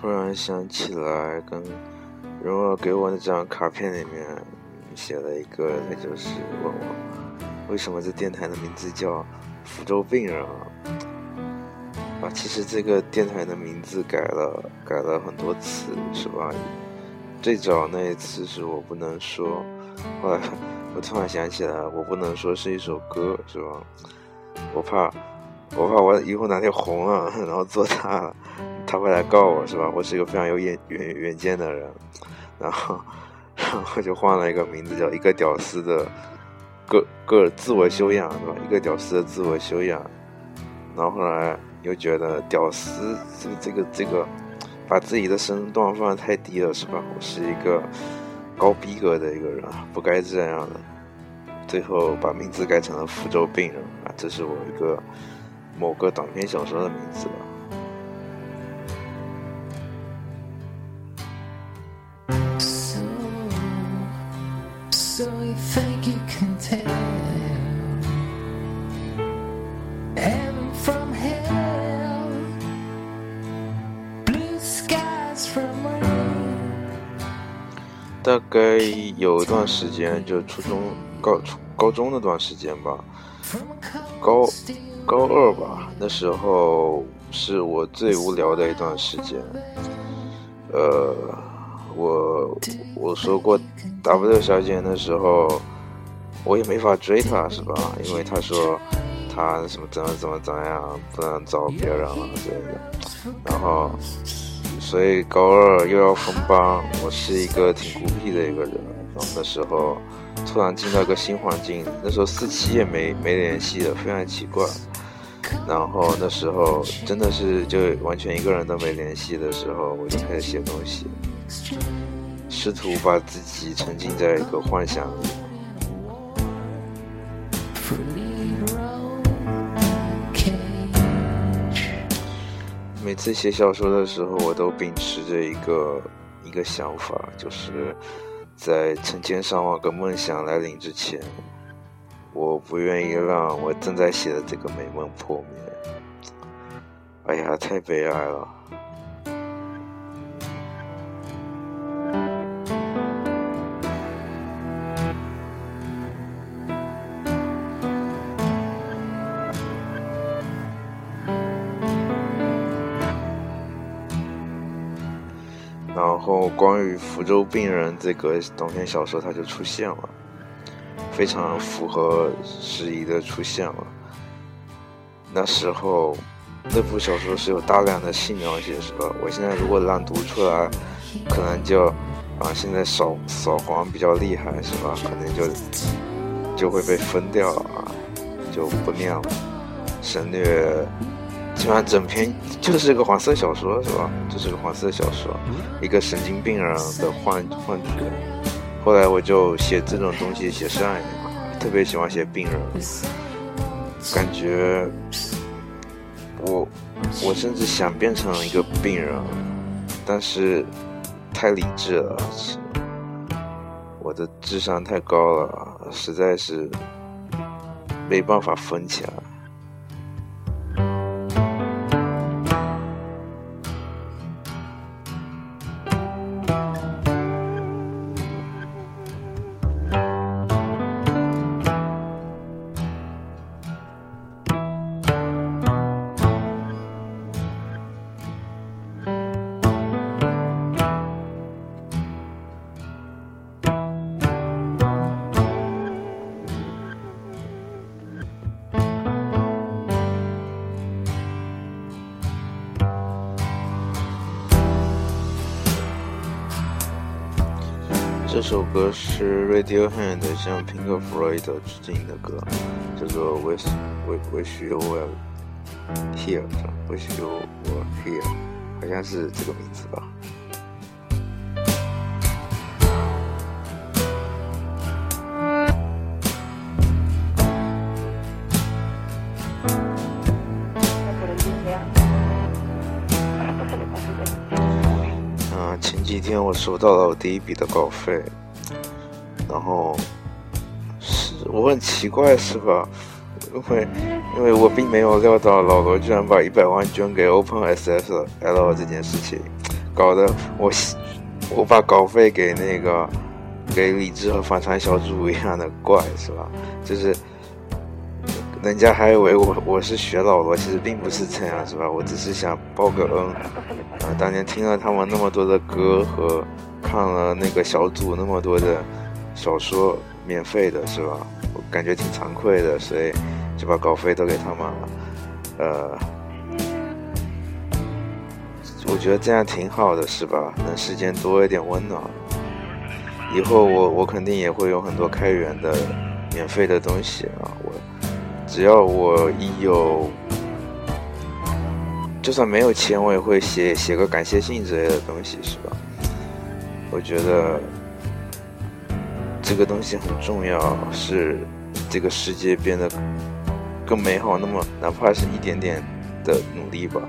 突然想起来，跟蓉儿给我那张卡片里面写了一个，那就是问我为什么这电台的名字叫福州病人啊？啊，其实这个电台的名字改了，改了很多次，是吧？最早那一次是我不能说，后来我突然想起来，我不能说是一首歌，是吧？我怕，我怕我以后哪天红了，然后做大了。他会来告我是吧？我是一个非常有远远远见的人，然后，然后就换了一个名字，叫一个屌丝的个个自我修养是吧？一个屌丝的自我修养，然后后来又觉得屌丝这个这个这个，把自己的身段放的太低了是吧？我是一个高逼格的一个人，不该这样的。最后把名字改成了福州病人啊，这是我一个某个短篇小说的名字吧。大概有一段时间，就初中、高初、高中那段时间吧，高高二吧，那时候是我最无聊的一段时间。呃，我我说过，W 小姐那时候我也没法追她，是吧？因为她说她什么怎么怎么怎样，不能找别人了之类的，然后。所以高二又要分班，我是一个挺孤僻的一个人。然后那时候突然进到一个新环境，那时候四期也没没联系的，非常奇怪。然后那时候真的是就完全一个人都没联系的时候，我就开始写东西，试图把自己沉浸在一个幻想里。每次写小说的时候，我都秉持着一个一个想法，就是在成千上万个梦想来临之前，我不愿意让我正在写的这个美梦破灭。哎呀，太悲哀了。然后，关于福州病人这个短篇小说，它就出现了，非常符合时宜的出现了。那时候，那部小说是有大量的性描写，是吧？我现在如果朗读出来，可能就啊，现在扫扫黄比较厉害，是吧？可能就就会被封掉啊，就不念了，省略。基本上整篇就是一个黄色小说，是吧？就是个黄色小说，一个神经病人的幻幻觉。后来我就写这种东西写上瘾了，特别喜欢写病人，感觉我我甚至想变成一个病人，但是太理智了，是我的智商太高了，实在是没办法分起来。这首歌是 Radiohead 向 Pink Floyd 致敬的歌，叫做 Wish Wish You Were Here，Wish You Were Here，好像是这个名字吧。几天我收到了我第一笔的稿费，然后是我很奇怪是吧？因为因为我并没有料到老罗居然把一百万捐给 Open SSL 这件事情，搞得我我把稿费给那个给李志和反串小组一样的怪是吧？就是人家还以为我我是学老罗，其实并不是这样是吧？我只是想报个恩啊！当年听了他们那么多的歌和看了那个小组那么多的小说，免费的是吧？我感觉挺惭愧的，所以就把稿费都给他们了，呃。我觉得这样挺好的，是吧？能世间多一点温暖。以后我我肯定也会有很多开源的、免费的东西啊！我只要我一有，就算没有钱，我也会写写个感谢信之类的东西，是吧？我觉得这个东西很重要，是这个世界变得更美好。那么哪怕是一点点的努力吧。